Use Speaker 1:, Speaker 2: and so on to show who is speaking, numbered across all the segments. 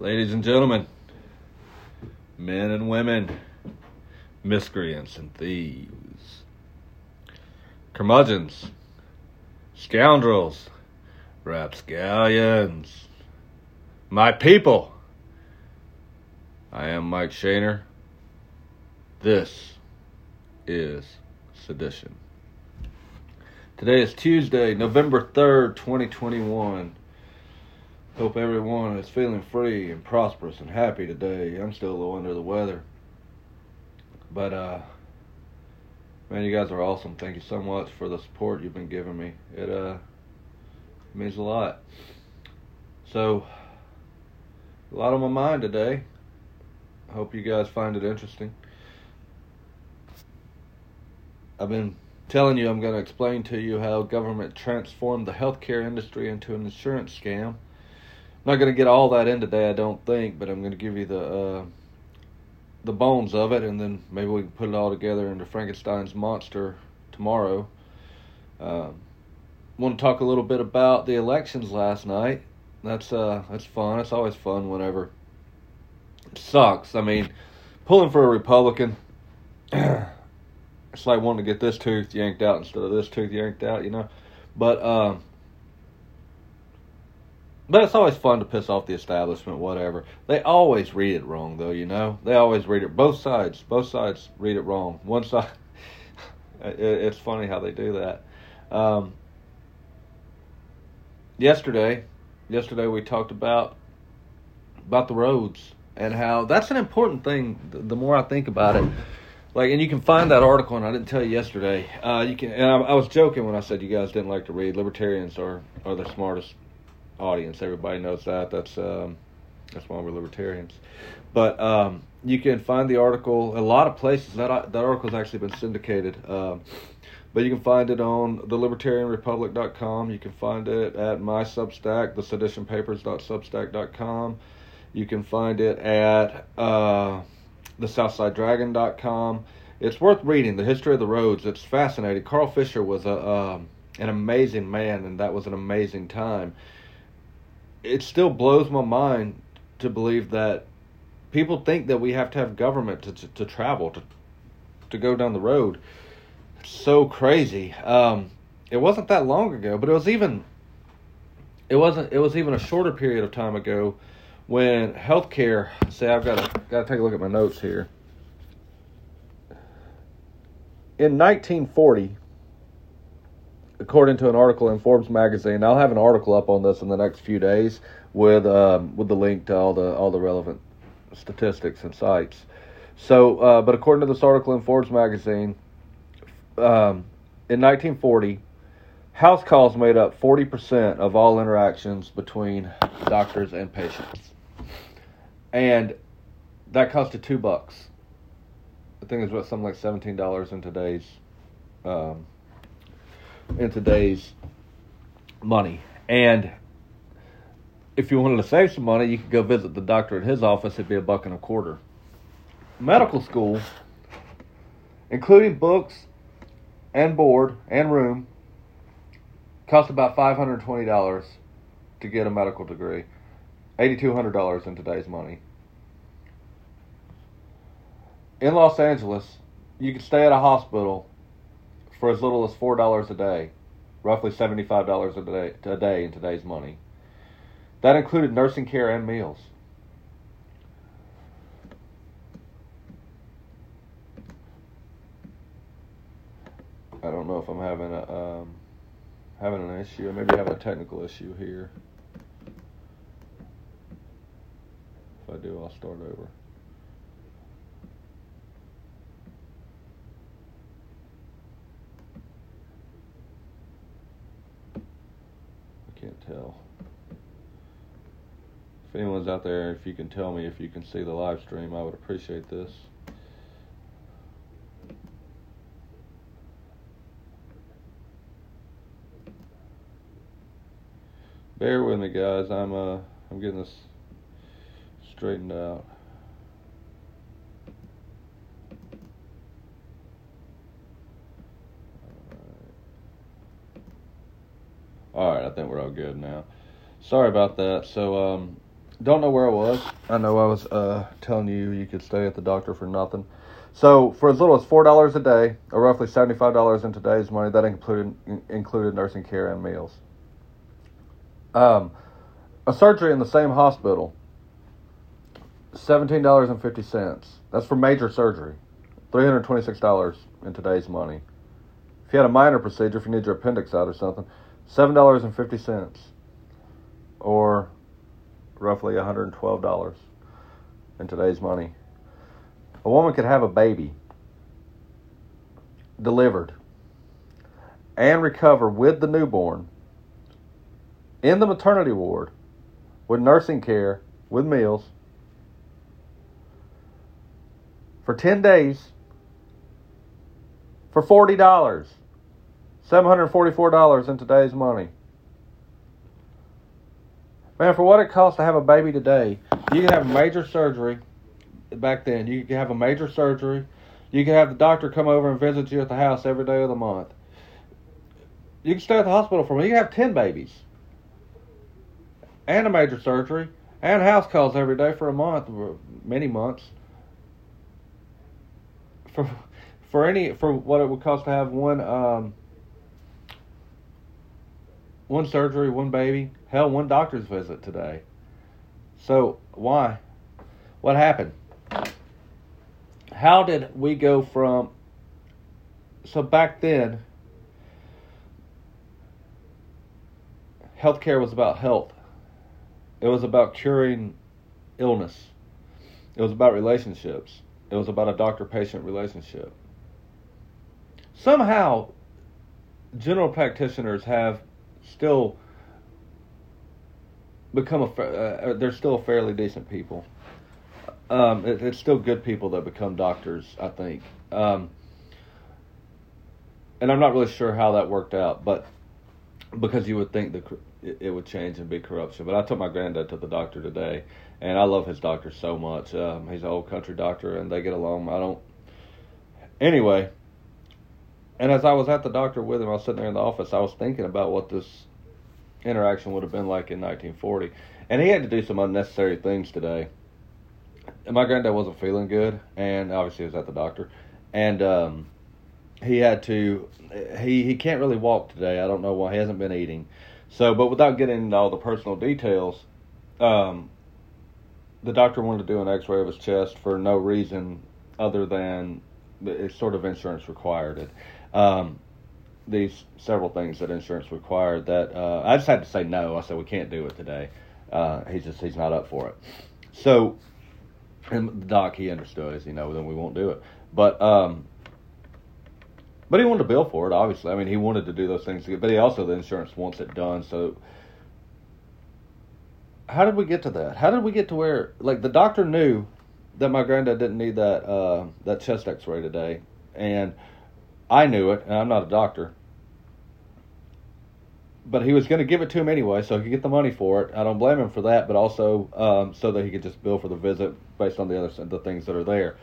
Speaker 1: Ladies and gentlemen, men and women, miscreants and thieves, curmudgeons, scoundrels, rapscallions, my people. I am Mike Shaner. This is Sedition. Today is Tuesday, November 3rd, 2021. Hope everyone is feeling free and prosperous and happy today. I'm still a little under the weather. But, uh, man, you guys are awesome. Thank you so much for the support you've been giving me. It, uh, means a lot. So, a lot on my mind today. I hope you guys find it interesting. I've been telling you I'm going to explain to you how government transformed the healthcare industry into an insurance scam not going to get all that in today, I don't think, but I'm going to give you the uh, the bones of it, and then maybe we can put it all together into Frankenstein's monster tomorrow. Uh, want to talk a little bit about the elections last night. That's uh that's fun. It's always fun whenever it sucks. I mean, pulling for a Republican. it's like wanting to get this tooth yanked out instead of this tooth yanked out, you know. But um, but it's always fun to piss off the establishment, whatever. They always read it wrong, though, you know? They always read it, both sides, both sides read it wrong. One side, it's funny how they do that. Um, yesterday, yesterday we talked about, about the roads and how that's an important thing the more I think about it. Like, and you can find that article, and I didn't tell you yesterday. Uh, you can, and I, I was joking when I said you guys didn't like to read. Libertarians are, are the smartest audience. Everybody knows that. That's um, that's why we're libertarians. But um, you can find the article a lot of places. That that article has actually been syndicated. Um, but you can find it on thelibertarianrepublic.com. You can find it at my Substack, theseditionpapers.substack.com. You can find it at uh, thesouthsidedragon.com. It's worth reading. The history of the roads. It's fascinating. Carl Fisher was a um, an amazing man, and that was an amazing time it still blows my mind to believe that people think that we have to have government to to, to travel to to go down the road. It's so crazy. Um, it wasn't that long ago, but it was even it wasn't it was even a shorter period of time ago when healthcare. Say, I've got to got to take a look at my notes here. In 1940, according to an article in Forbes magazine. I'll have an article up on this in the next few days with um, with the link to all the all the relevant statistics and sites. So, uh, but according to this article in Forbes magazine, um, in 1940, house calls made up 40% of all interactions between doctors and patients, and that costed two bucks. I think it's worth something like seventeen dollars in today's um, in today's money. And if you wanted to save some money, you could go visit the doctor at his office. It'd be a buck and a quarter. Medical school, including books and board and room, cost about five hundred twenty dollars to get a medical degree. Eighty two hundred dollars in today's money. In Los Angeles, you could stay at a hospital for as little as four dollars a day, roughly seventy-five dollars a day a day in today's money. That included nursing care and meals. I don't know if I'm having a um, having an issue, or maybe having a technical issue here. If I do, I'll start over. Can't tell. If anyone's out there, if you can tell me if you can see the live stream, I would appreciate this. Bear with me, guys. I'm uh, I'm getting this straightened out. All right, I think we're all good now. Sorry about that. So, um, Don't know where I was. I know I was uh, telling you you could stay at the doctor for nothing. So for as little as four dollars a day, or roughly seventy-five dollars in today's money, that included included nursing care and meals. Um, a surgery in the same hospital, seventeen dollars and fifty cents. That's for major surgery, three hundred twenty-six dollars in today's money. If you had a minor procedure, if you need your appendix out or something, seven dollars and fifty cents, or roughly one hundred and twelve dollars in today's money. A woman could have a baby delivered and recover with the newborn in the maternity ward with nursing care, with meals, for 10 days for $40. $744 in today's money. Man, for what it costs to have a baby today, you can have major surgery back then. You can have a major surgery. You can have the doctor come over and visit you at the house every day of the month. You can stay at the hospital for a month. You can have 10 babies and a major surgery and house calls every day for a month, many months. For for any for what it would cost to have one um, one surgery, one baby, hell, one doctor's visit today. So why? What happened? How did we go from so back then healthcare was about health it was about curing illness. It was about relationships. It was about a doctor patient relationship. Somehow, general practitioners have still become a uh, uh, they're still fairly decent people. Um, it, it's still good people that become doctors, I think. Um, and I'm not really sure how that worked out, but because you would think the it, would change and be corruption. But I took my granddad to the doctor today, and I love his doctor so much. Um, he's an old country doctor, and they get along. I don't. Anyway, and as I was at the doctor with him, I was sitting there in the office. I was thinking about what this interaction would have been like in 1940, and he had to do some unnecessary things today. And my granddad wasn't feeling good, and obviously he was at the doctor, and um, he had to. He he can't really walk today. I don't know why. He hasn't been eating. So, but without getting into all the personal details, um, the doctor wanted to do an X-ray of his chest for no reason other than it's sort of insurance required it. Um, these several things that insurance required that uh, I just had to say no. I said we can't do it today. Uh, he's just he's not up for it. So, and the doc he understood as you know then we won't do it. But um, but he wanted to bill for it, obviously. I mean, he wanted to do those things, but he also the insurance wants it done. So, how did we get to that? How did we get to where like the doctor knew that my granddad didn't need that uh, that chest X-ray today, and I knew it, and I'm not a doctor. But he was going to give it to him anyway, so he could get the money for it. I don't blame him for that, but also um, so that he could just bill for the visit based on the other the things that are there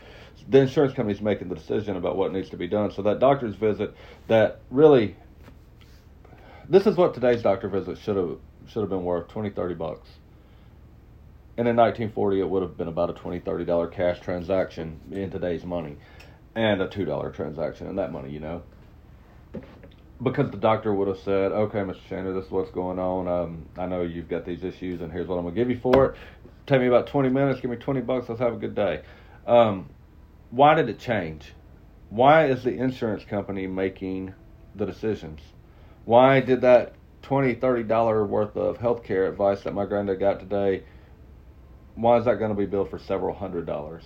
Speaker 1: the insurance company's making the decision about what needs to be done. So that doctor's visit, that really, this is what today's doctor visit should have should have been worth 20, 30 bucks. And in 1940, it would have been about a 20, 30 dollar cash transaction in today's money, and a two dollar transaction in that money, you know. Because the doctor would have said, "Okay, Mr. Chandler, this is what's going on. Um, I know you've got these issues, and here's what I'm gonna give you for it. Take me about 20 minutes. Give me 20 bucks. Let's have a good day." Um, why did it change? Why is the insurance company making the decisions? Why did that twenty, thirty dollar worth of healthcare advice that my granddad got today? Why is that going to be billed for several hundred dollars?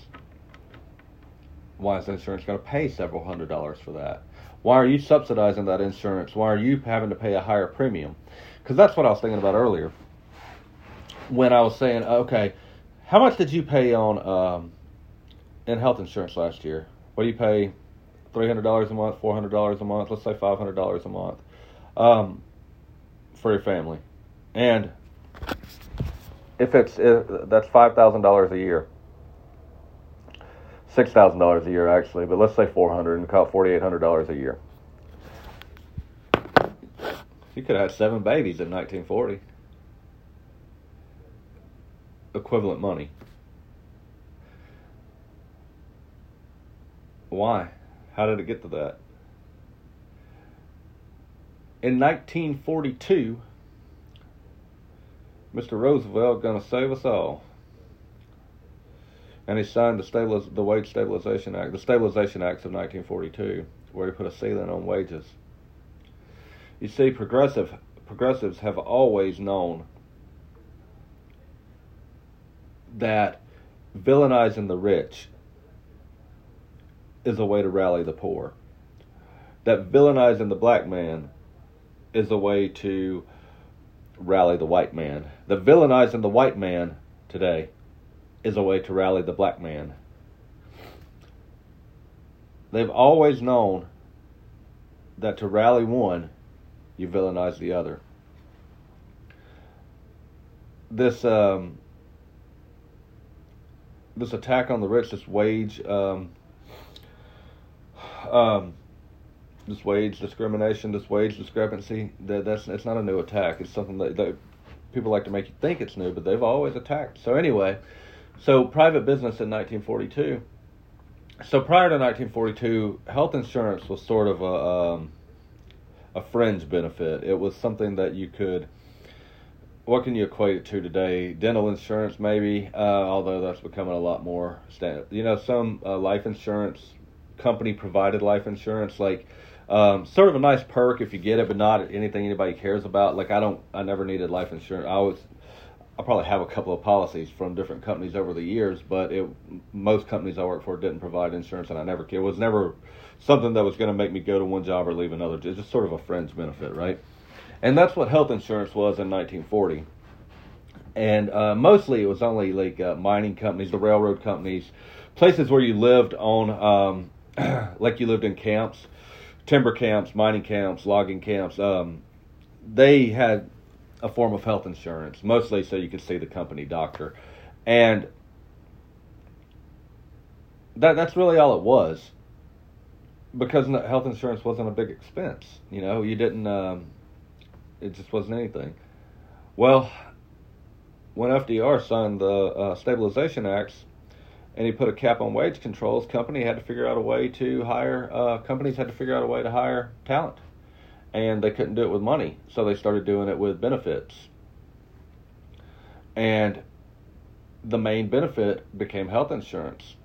Speaker 1: Why is insurance going to pay several hundred dollars for that? Why are you subsidizing that insurance? Why are you having to pay a higher premium? Because that's what I was thinking about earlier. When I was saying, okay, how much did you pay on um, in health insurance last year. What do you pay? Three hundred dollars a month, four hundred dollars a month. Let's say five hundred dollars a month um, for your family, and if it's if, that's five thousand dollars a year, six thousand dollars a year actually, but let's say four hundred and call forty eight hundred dollars a year. You could have had seven babies in nineteen forty. equivalent money. Why? How did it get to that? In 1942, Mr. Roosevelt gonna save us all, and he signed the stabiliz- the Wage Stabilization Act, the Stabilization Acts of 1942, where he put a ceiling on wages. You see, progressive progressives have always known that villainizing the rich is a way to rally the poor. That villainizing the black man is a way to rally the white man. The villainizing the white man today is a way to rally the black man. They've always known that to rally one, you villainize the other. This um, this attack on the rich, this wage, um, um, this wage discrimination, this wage discrepancy, that that's it's not a new attack. It's something that, that people like to make you think it's new, but they've always attacked. So anyway, so private business in 1942. So prior to 1942, health insurance was sort of a um, a fringe benefit. It was something that you could what can you equate it to today? Dental insurance, maybe, uh, although that's becoming a lot more standard. You know, some uh, life insurance company provided life insurance, like um, sort of a nice perk if you get it, but not anything anybody cares about. Like I don't, I never needed life insurance. I was, I probably have a couple of policies from different companies over the years, but it most companies I worked for didn't provide insurance, and I never it was never something that was going to make me go to one job or leave another. It's just sort of a fringe benefit, right? And that's what health insurance was in 1940. And uh, mostly it was only like uh, mining companies, the railroad companies, places where you lived on, um, like you lived in camps, timber camps, mining camps, logging camps. Um, they had a form of health insurance, mostly so you could see the company doctor. And that that's really all it was because health insurance wasn't a big expense. You know, you didn't. Um, it just wasn't anything. Well, when FDR signed the uh, Stabilization Acts, and he put a cap on wage controls, company had to figure out a way to hire. Uh, companies had to figure out a way to hire talent, and they couldn't do it with money, so they started doing it with benefits. And the main benefit became health insurance.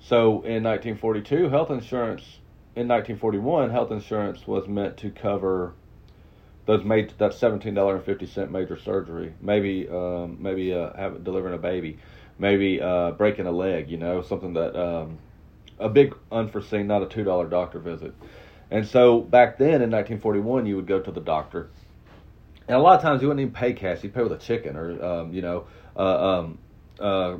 Speaker 1: So in 1942, health insurance. In 1941, health insurance was meant to cover those made that seventeen dollar and fifty cent major surgery, maybe um, maybe uh, have, delivering a baby, maybe uh, breaking a leg, you know, something that um, a big unforeseen, not a two dollar doctor visit. And so back then in 1941, you would go to the doctor, and a lot of times you wouldn't even pay cash; you'd pay with a chicken or um, you know, uh, um, uh,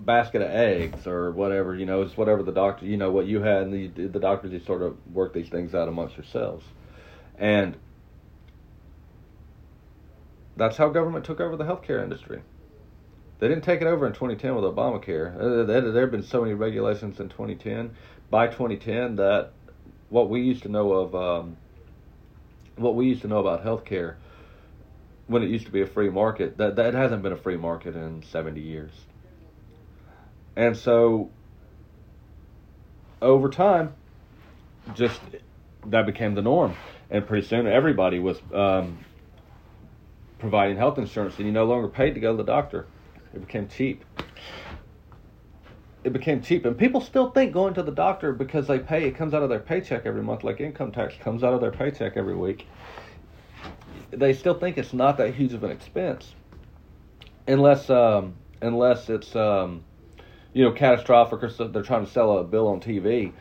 Speaker 1: basket of eggs or whatever. You know, it's whatever the doctor, you know, what you had, and the the doctors just sort of work these things out amongst yourselves, and that's how government took over the healthcare industry. They didn't take it over in 2010 with Obamacare. Uh, there have been so many regulations in 2010, by 2010, that what we used to know of, um, what we used to know about healthcare, when it used to be a free market, that that hasn't been a free market in 70 years. And so, over time, just that became the norm, and pretty soon everybody was um, providing health insurance, and you no longer paid to go to the doctor. It became cheap. It became cheap, and people still think going to the doctor because they pay. It comes out of their paycheck every month, like income tax comes out of their paycheck every week. They still think it's not that huge of an expense, unless um, unless it's um, you know catastrophic or they're trying to sell a bill on TV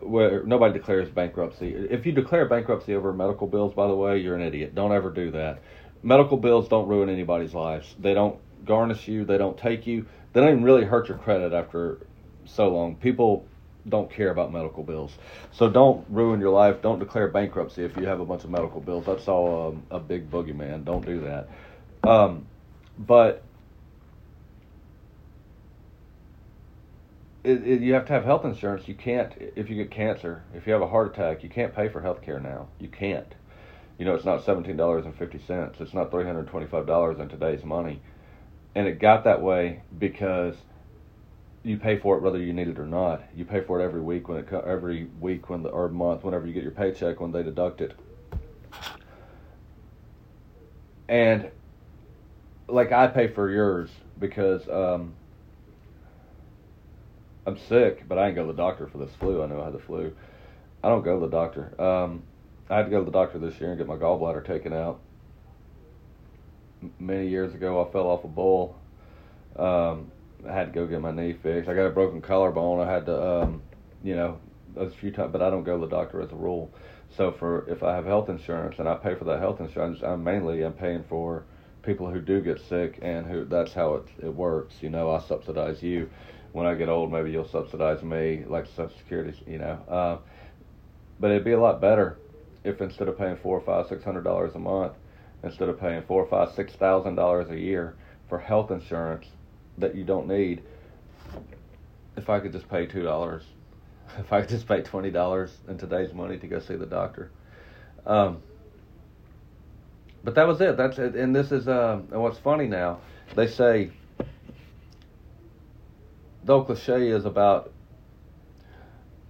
Speaker 1: where nobody declares bankruptcy. If you declare bankruptcy over medical bills, by the way, you're an idiot. Don't ever do that medical bills don't ruin anybody's lives. They don't garnish you. They don't take you. They don't even really hurt your credit after so long. People don't care about medical bills. So don't ruin your life. Don't declare bankruptcy if you have a bunch of medical bills. That's all um, a big boogeyman. Don't do that. Um, but it, it, you have to have health insurance. You can't, if you get cancer, if you have a heart attack, you can't pay for health care now. You can't. You know, it's not seventeen dollars and fifty cents. It's not three hundred twenty-five dollars in today's money. And it got that way because you pay for it whether you need it or not. You pay for it every week when it every week when the or month whenever you get your paycheck when they deduct it. And like I pay for yours because um, I'm sick, but I ain't go to the doctor for this flu. I know I had the flu. I don't go to the doctor. Um, I had to go to the doctor this year and get my gallbladder taken out. Many years ago, I fell off a bull. Um, I had to go get my knee fixed. I got a broken collarbone. I had to, um, you know, a few times, but I don't go to the doctor as a rule. So for if I have health insurance and I pay for that health insurance, I'm mainly I'm paying for people who do get sick and who that's how it it works. You know, I subsidize you. When I get old, maybe you'll subsidize me, like Social Security. You know, uh, but it'd be a lot better if instead of paying four or five, six hundred dollars a month, instead of paying four or five, six thousand dollars a year for health insurance that you don't need, if I could just pay two dollars, if I could just pay twenty dollars in today's money to go see the doctor. Um, but that was it. That's it. And this is uh, and what's funny now. They say the old cliche is about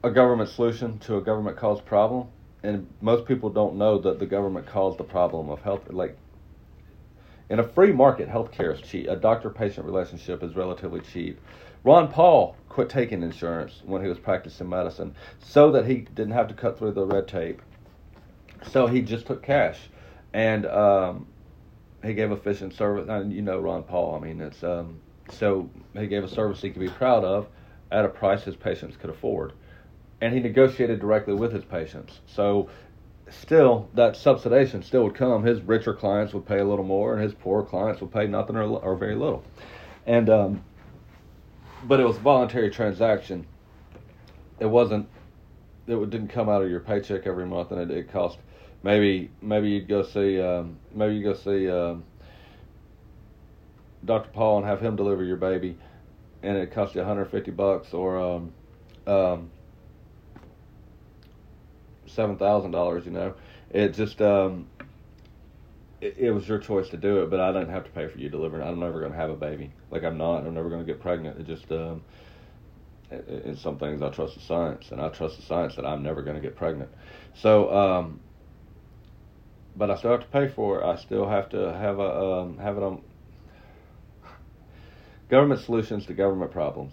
Speaker 1: a government solution to a government caused problem, and most people don't know that the government caused the problem of health. Like in a free market, healthcare is cheap. A doctor-patient relationship is relatively cheap. Ron Paul quit taking insurance when he was practicing medicine so that he didn't have to cut through the red tape. So he just took cash and um, he gave efficient service. And you know Ron Paul. I mean, it's um, so he gave a service he could be proud of at a price his patients could afford, and he negotiated directly with his patients. So still, that subsidization still would come. His richer clients would pay a little more, and his poorer clients would pay nothing or, or very little. And um, but it was a voluntary transaction. It wasn't. It didn't come out of your paycheck every month, and it, it cost maybe maybe you'd go see um, maybe you go see um, Dr. Paul and have him deliver your baby, and it cost you 150 bucks or um, um, seven thousand dollars. You know, it just um, it, it, was your choice to do it, but I didn't have to pay for you delivering. I'm never going to have a baby. Like I'm not. I'm never going to get pregnant. It just um, in some things I trust the science, and I trust the science that I'm never going to get pregnant. So um, but I still have to pay for it. I still have to have a um, have it on government solutions to government problems.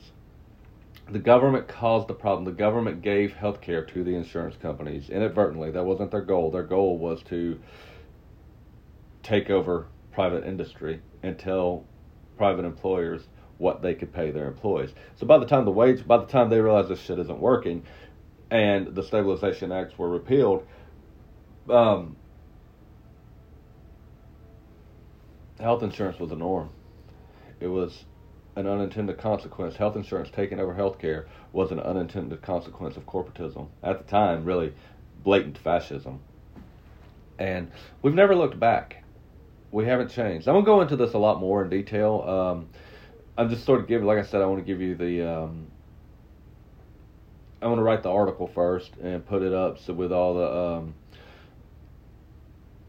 Speaker 1: The government caused the problem. The government gave health care to the insurance companies inadvertently. That wasn't their goal. Their goal was to take over private industry and tell private employers what they could pay their employees. So by the time the wage, by the time they realized this shit isn't working, and the Stabilization Acts were repealed, um, health insurance was the norm. It was an unintended consequence. Health insurance taking over health care was an unintended consequence of corporatism. At the time, really blatant fascism. And we've never looked back. We haven't changed. I'm going to go into this a lot more in detail. Um, I'm just sort of giving, like I said, I want to give you the. Um, I want to write the article first and put it up so with all the um,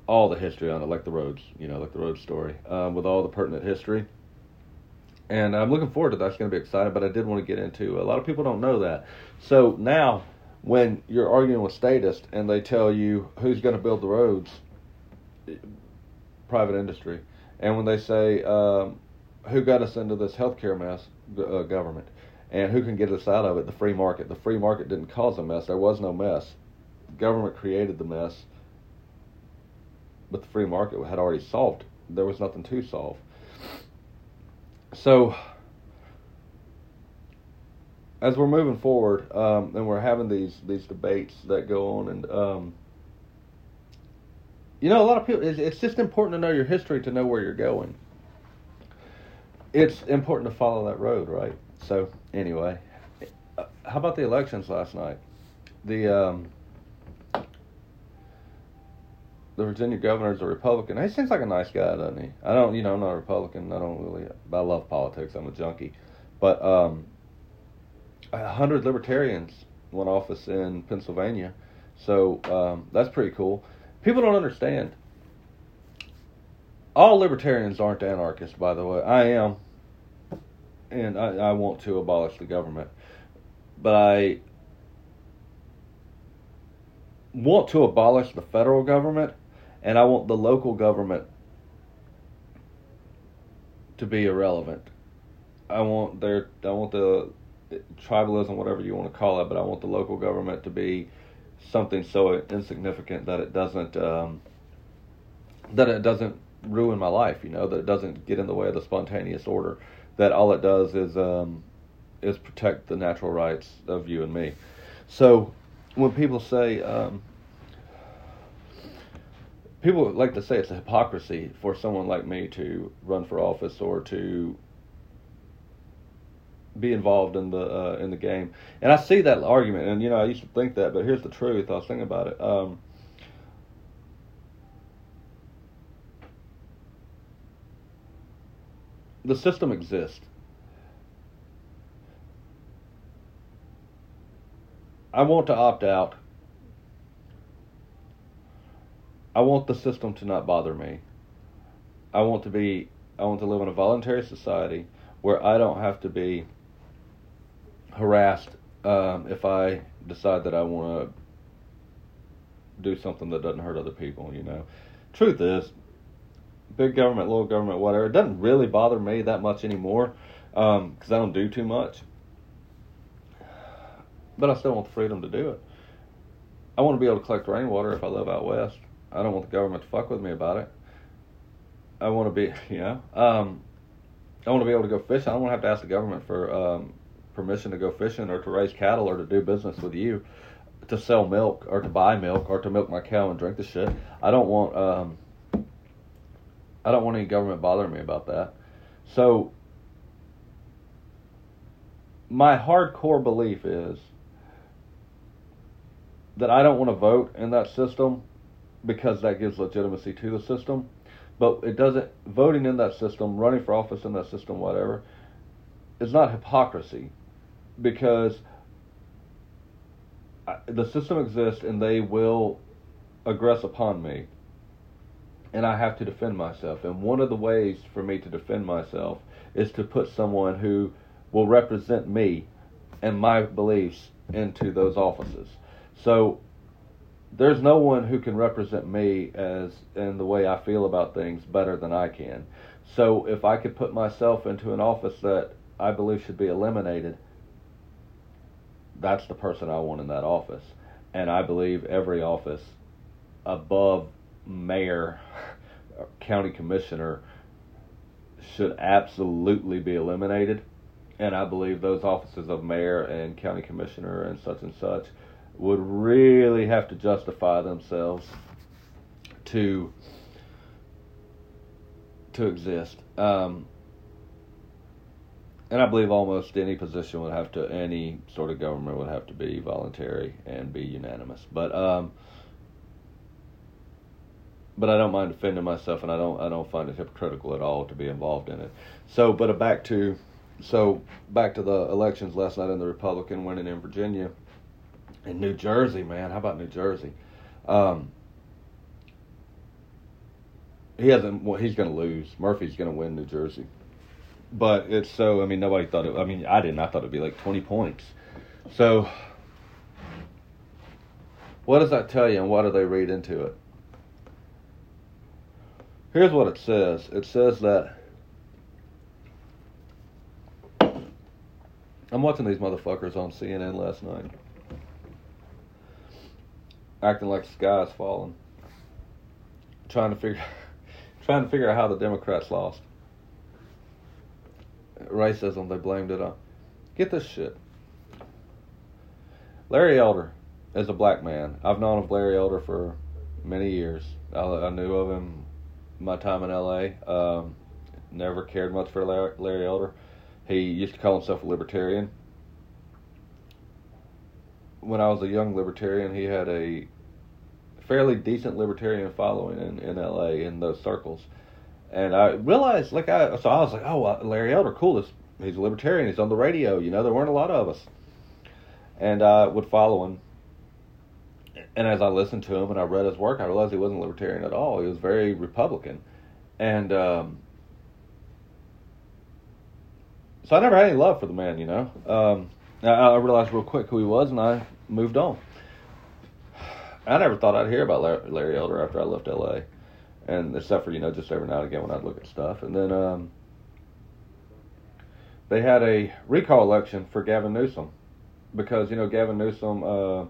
Speaker 1: all the history on it, like the roads, you know, like the road story, um, with all the pertinent history. And I'm looking forward to that. It's going to be exciting, but I did want to get into a lot of people don't know that. So now, when you're arguing with statists and they tell you who's going to build the roads, private industry, and when they say um, who got us into this healthcare mess, uh, government, and who can get us out of it, the free market. The free market didn't cause a mess. There was no mess. government created the mess but the free market had already solved. There was nothing to solve. So, as we're moving forward, um, and we're having these these debates that go on, and um, you know, a lot of people. It's, it's just important to know your history to know where you're going. It's important to follow that road, right? So, anyway, uh, how about the elections last night? The um, the Virginia governor is a Republican. He seems like a nice guy, doesn't he? I don't, you know, I'm not a Republican. I don't really, I love politics. I'm a junkie. But um, a hundred libertarians won office in Pennsylvania, so um, that's pretty cool. People don't understand. all libertarians aren't anarchists, by the way. I am, and I, I want to abolish the government, but I want to abolish the federal government, and I want the local government to be irrelevant. I want their I want the tribalism, whatever you want to call it, but I want the local government to be something so insignificant that it doesn't um, that it doesn't ruin my life. You know that it doesn't get in the way of the spontaneous order. That all it does is um, is protect the natural rights of you and me. So when people say um, people like to say it's a hypocrisy for someone like me to run for office or to be involved in the uh, in the game. And I see that argument, and you know I used to think that, but here's the truth. I was thinking about it. Um, the system exists. I want to opt out. I want the system to not bother me. I want to be I want to live in a voluntary society where I don't have to be harassed um, if I decide that I want to do something that doesn't hurt other people. You know, truth is, big government, little government, whatever, it doesn't really bother me that much anymore because um, I don't do too much. But I still want the freedom to do it. I want to be able to collect rainwater if I live out west. I don't want the government to fuck with me about it. I want to be, you know, um, I want to be able to go fishing. I don't want to have to ask the government for um, permission to go fishing or to raise cattle or to do business with you to sell milk or to buy milk or to milk my cow and drink the shit. I don't want um, I don't want any government bothering me about that. So my hardcore belief is that I don't want to vote in that system because that gives legitimacy to the system. But it doesn't voting in that system, running for office in that system, whatever, is not hypocrisy because the system exists and they will aggress upon me and I have to defend myself. And one of the ways for me to defend myself is to put someone who will represent me and my beliefs into those offices. So there's no one who can represent me as in the way I feel about things better than I can. So if I could put myself into an office that I believe should be eliminated, that's the person I want in that office. And I believe every office above mayor, county commissioner should absolutely be eliminated. And I believe those offices of mayor and county commissioner and such and such would really have to justify themselves to to exist. Um, and I believe almost any position would have to, any sort of government would have to be voluntary and be unanimous. But um, but I don't mind defending myself, and I don't I don't find it hypocritical at all to be involved in it. So, but back to so back to the elections last night and the Republican winning in Virginia, in New Jersey, man. How about New Jersey? Um, he hasn't. Well, he's going to lose. Murphy's going to win New Jersey but it's so. I mean, nobody thought it. I mean, I didn't. I thought it'd be like twenty points. So, what does that tell you, and what do they read into it? Here's what it says. It says that I'm watching these motherfuckers on CNN last night, acting like the sky is falling, trying to figure, trying to figure out how the Democrats lost racism they blamed it on. Get this shit. Larry Elder is a black man. I've known of Larry Elder for many years. I, I knew of him my time in LA. Um, never cared much for Larry, Larry Elder. He used to call himself a libertarian. When I was a young libertarian, he had a fairly decent libertarian following in, in LA in those circles. And I realized, like, I so I was like, oh, Larry Elder, cool. He's a libertarian. He's on the radio. You know, there weren't a lot of us, and I would follow him. And as I listened to him and I read his work, I realized he wasn't libertarian at all. He was very Republican, and um, so I never had any love for the man, you know. Um, I, I realized real quick who he was, and I moved on. I never thought I'd hear about Larry, Elder after I left LA, and except for you know just every now and again when I'd look at stuff, and then um, they had a recall election for Gavin Newsom because you know Gavin Newsom, uh,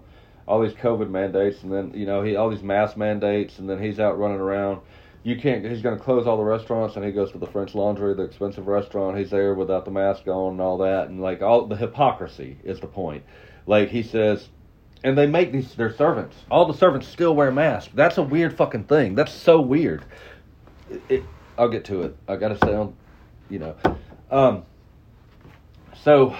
Speaker 1: all these COVID mandates, and then you know he all these mask mandates, and then he's out running around. You can't. He's going to close all the restaurants, and he goes to the French Laundry, the expensive restaurant. He's there without the mask on and all that, and like all the hypocrisy is the point. Like he says, and they make these their servants. All the servants still wear masks. That's a weird fucking thing. That's so weird. It, it, I'll get to it. I got to stay on. You know. Um, so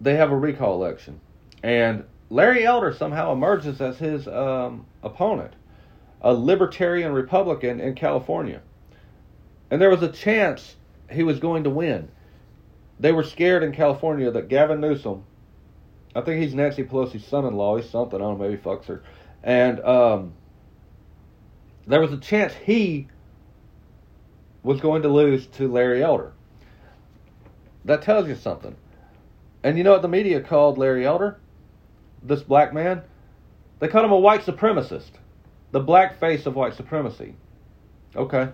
Speaker 1: they have a recall election, and Larry Elder somehow emerges as his um, opponent, a libertarian Republican in California. And there was a chance he was going to win. They were scared in California that Gavin Newsom, I think he's Nancy Pelosi's son-in-law, he's something, I don't know, maybe fucks her, and um, there was a chance he was going to lose to Larry Elder. That tells you something. And you know what the media called Larry Elder? This black man? They called him a white supremacist. The black face of white supremacy. Okay.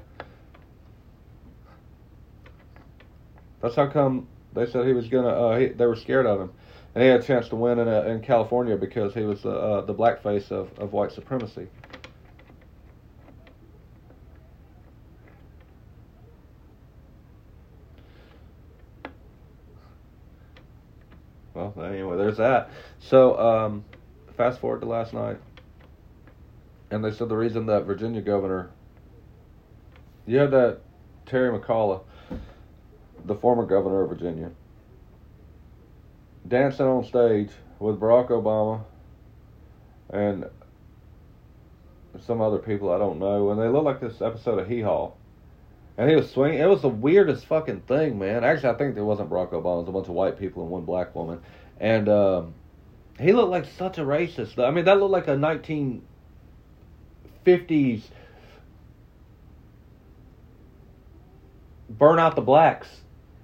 Speaker 1: That's how come they said he was gonna. Uh, he, they were scared of him, and he had a chance to win in, uh, in California because he was uh, uh the black face of, of white supremacy. well, anyway, there's that. So, um, fast forward to last night, and they said the reason that Virginia governor, you had that Terry McAuliffe, the former governor of Virginia, dancing on stage with Barack Obama and some other people I don't know, and they look like this episode of Hee Haw. And he was swinging. It was the weirdest fucking thing, man. Actually, I think there wasn't Barack Obama. It was a bunch of white people and one black woman. And um, he looked like such a racist. I mean, that looked like a 1950s burn out the blacks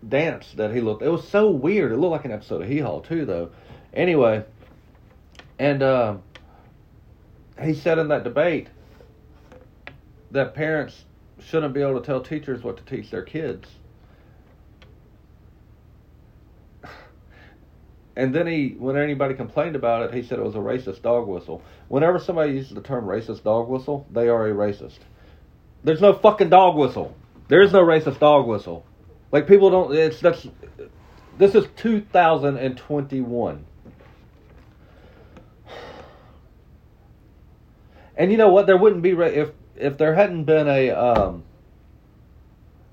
Speaker 1: dance that he looked. It was so weird. It looked like an episode of Hee Haw, too, though. Anyway, and uh, he said in that debate that parents shouldn't be able to tell teachers what to teach their kids. And then he, when anybody complained about it, he said it was a racist dog whistle. Whenever somebody uses the term racist dog whistle, they are a racist. There's no fucking dog whistle. There is no racist dog whistle. Like people don't. It's that's. This is 2021. And you know what? There wouldn't be if if there hadn't been a um,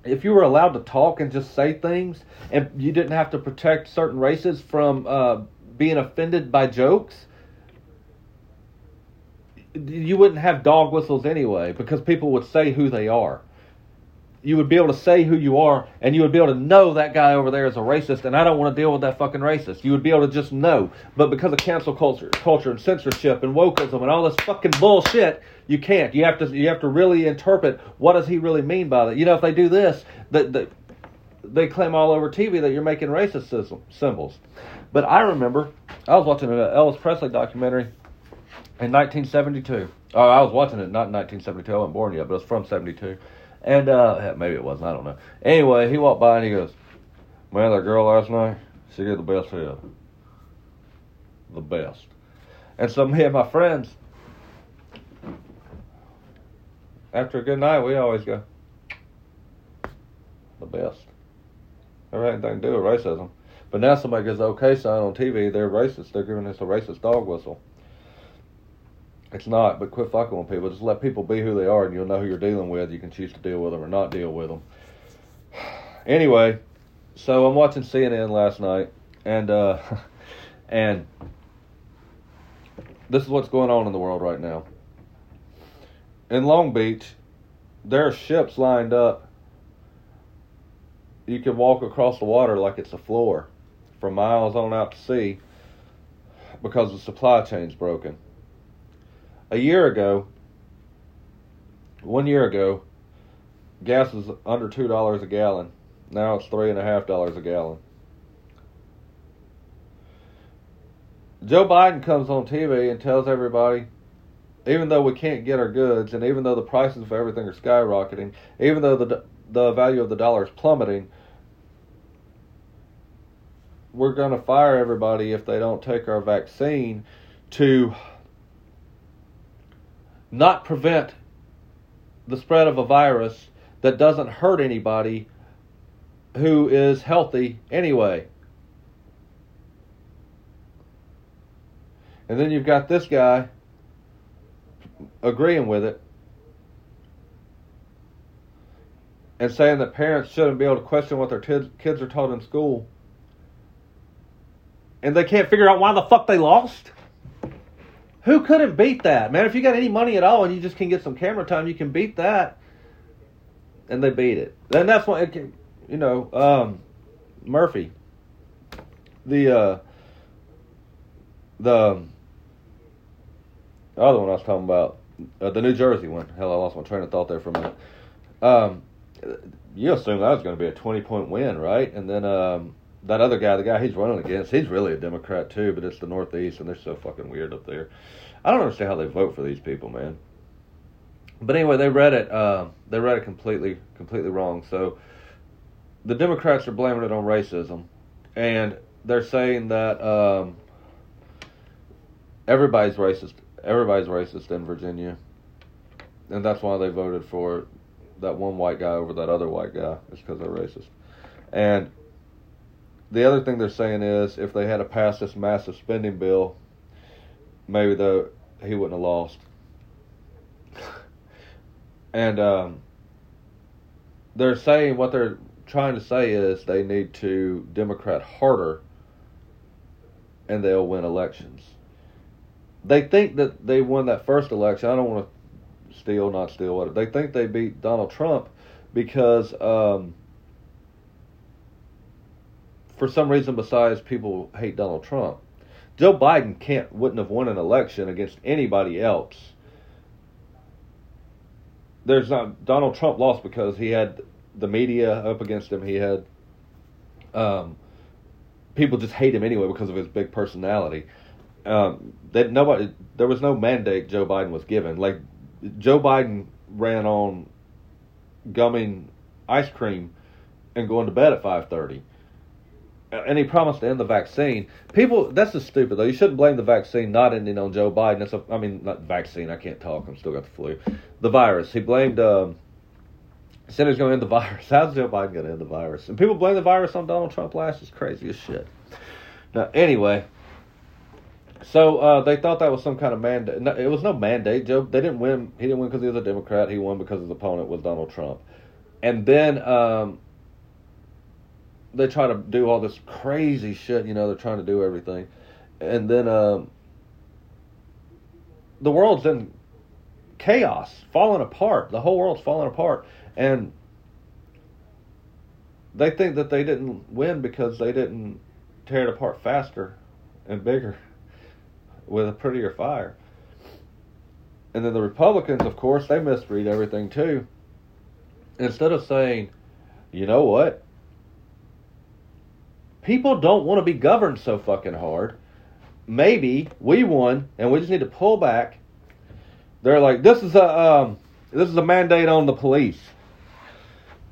Speaker 1: if you were allowed to talk and just say things and you didn't have to protect certain races from uh, being offended by jokes you wouldn't have dog whistles anyway because people would say who they are you would be able to say who you are and you would be able to know that guy over there is a racist and I don't want to deal with that fucking racist. You would be able to just know. But because of cancel culture culture and censorship and wokeism and all this fucking bullshit, you can't. You have to you have to really interpret what does he really mean by that. You know, if they do this, that the, they claim all over TV that you're making racist symbols. But I remember I was watching an Elvis Presley documentary in 1972. Oh, I was watching it not in 1972. I wasn't born yet, but it's from 72 and uh, maybe it wasn't. I don't know. Anyway, he walked by and he goes, "Man, that girl last night, she did the best head, the best." And so me and my friends, after a good night, we always go, "The best." Never had anything to do with racism. But now somebody gets okay sign on TV, they're racist. They're giving us a racist dog whistle. It's not, but quit fucking with people. Just let people be who they are, and you'll know who you're dealing with. You can choose to deal with them or not deal with them. Anyway, so I'm watching CNN last night, and uh, and this is what's going on in the world right now. In Long Beach, there are ships lined up. You can walk across the water like it's a floor for miles on out to sea because the supply chain's broken a year ago, one year ago, gas was under two dollars a gallon. Now it's three and a half dollars a gallon. Joe Biden comes on TV and tells everybody, even though we can't get our goods, and even though the prices of everything are skyrocketing, even though the the value of the dollar is plummeting, we're going to fire everybody if they don't take our vaccine to not prevent the spread of a virus that doesn't hurt anybody who is healthy anyway. And then you've got this guy agreeing with it and saying that parents shouldn't be able to question what their kids, kids are taught in school. And they can't figure out why the fuck they lost. Who couldn't beat that, man? If you got any money at all and you just can get some camera time, you can beat that. And they beat it. And that's why, you know, um, Murphy, the uh, the the other one I was talking about, uh, the New Jersey one. Hell, I lost my train of thought there for a minute. Um, you assume that was going to be a twenty point win, right? And then um, that other guy, the guy he's running against, he's really a Democrat too, but it's the Northeast, and they're so fucking weird up there. I don't understand how they vote for these people, man. But anyway, they read it. Uh, they read it completely, completely wrong. So the Democrats are blaming it on racism, and they're saying that um, everybody's racist. Everybody's racist in Virginia, and that's why they voted for that one white guy over that other white guy. It's because they're racist. And the other thing they're saying is if they had to pass this massive spending bill, maybe the he wouldn't have lost. and um, they're saying what they're trying to say is they need to Democrat harder, and they'll win elections. They think that they won that first election. I don't want to steal, not steal. Whatever. They think they beat Donald Trump because. Um, for some reason besides people hate Donald Trump. Joe Biden can't wouldn't have won an election against anybody else. There's not Donald Trump lost because he had the media up against him. He had um, people just hate him anyway because of his big personality. Um, that nobody there was no mandate Joe Biden was given. Like Joe Biden ran on gumming ice cream and going to bed at five thirty and he promised to end the vaccine. People, that's just stupid though. You shouldn't blame the vaccine not ending on Joe Biden. It's a, I mean, not vaccine. I can't talk. I'm still got the flu. The virus. He blamed. Um, said going to end the virus. How's Joe Biden going to end the virus? And people blame the virus on Donald Trump last. It's crazy as shit. Now, anyway, so uh, they thought that was some kind of mandate. No, it was no mandate. Joe, they didn't win. He didn't win because he was a Democrat. He won because his opponent was Donald Trump. And then um, they try to do all this crazy shit. You know, they're trying to do everything, and then um, the world's in chaos, falling apart. The whole world's falling apart, and they think that they didn't win because they didn't tear it apart faster and bigger with a prettier fire. And then the Republicans, of course, they misread everything too. Instead of saying, you know what, people don't want to be governed so fucking hard. Maybe we won and we just need to pull back. They're like, this is a um, this is a mandate on the police.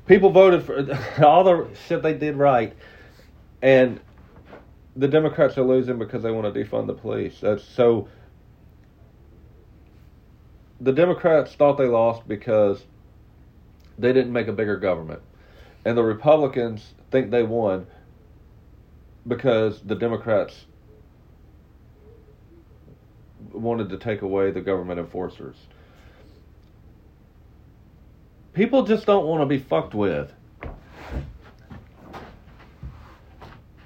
Speaker 1: People voted for all the shit they did right, and the Democrats are losing because they want to defund the police. That's so. The Democrats thought they lost because they didn't make a bigger government, and the Republicans think they won because the Democrats wanted to take away the government enforcers. People just don't want to be fucked with.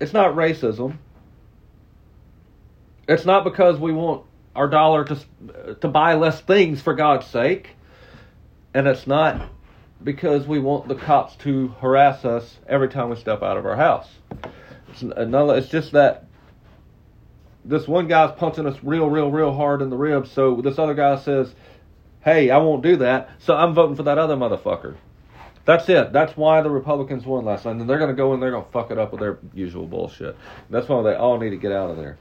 Speaker 1: It's not racism. It's not because we want our dollar to to buy less things for God's sake. And it's not because we want the cops to harass us every time we step out of our house. It's, another, it's just that this one guy's punching us real, real, real hard in the ribs. So this other guy says, hey, I won't do that, so I'm voting for that other motherfucker. That's it. That's why the Republicans won last night. And they're going to go in, they're going to fuck it up with their usual bullshit. That's why they all need to get out of there.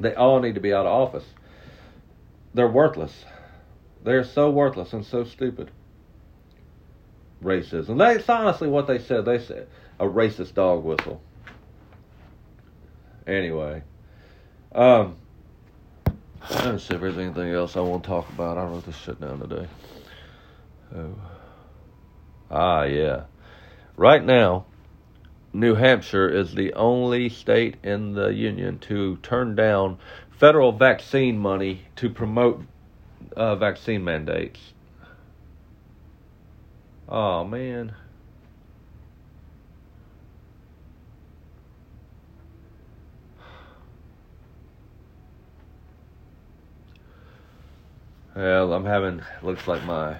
Speaker 1: They all need to be out of office. They're worthless. They're so worthless and so stupid. Racism. That's honestly what they said. They said a racist dog whistle. Anyway. Um, don't see if there's anything else I want to talk about. I wrote this shit down today. Oh. Ah, yeah. Right now, New Hampshire is the only state in the union to turn down federal vaccine money to promote uh, vaccine mandates. Oh, man. Well, I'm having, looks like my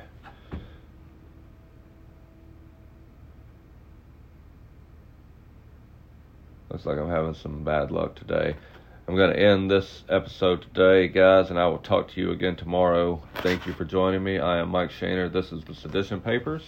Speaker 1: Looks like I'm having some bad luck today. I'm going to end this episode today, guys, and I will talk to you again tomorrow. Thank you for joining me. I am Mike Shaner. This is the Sedition Papers.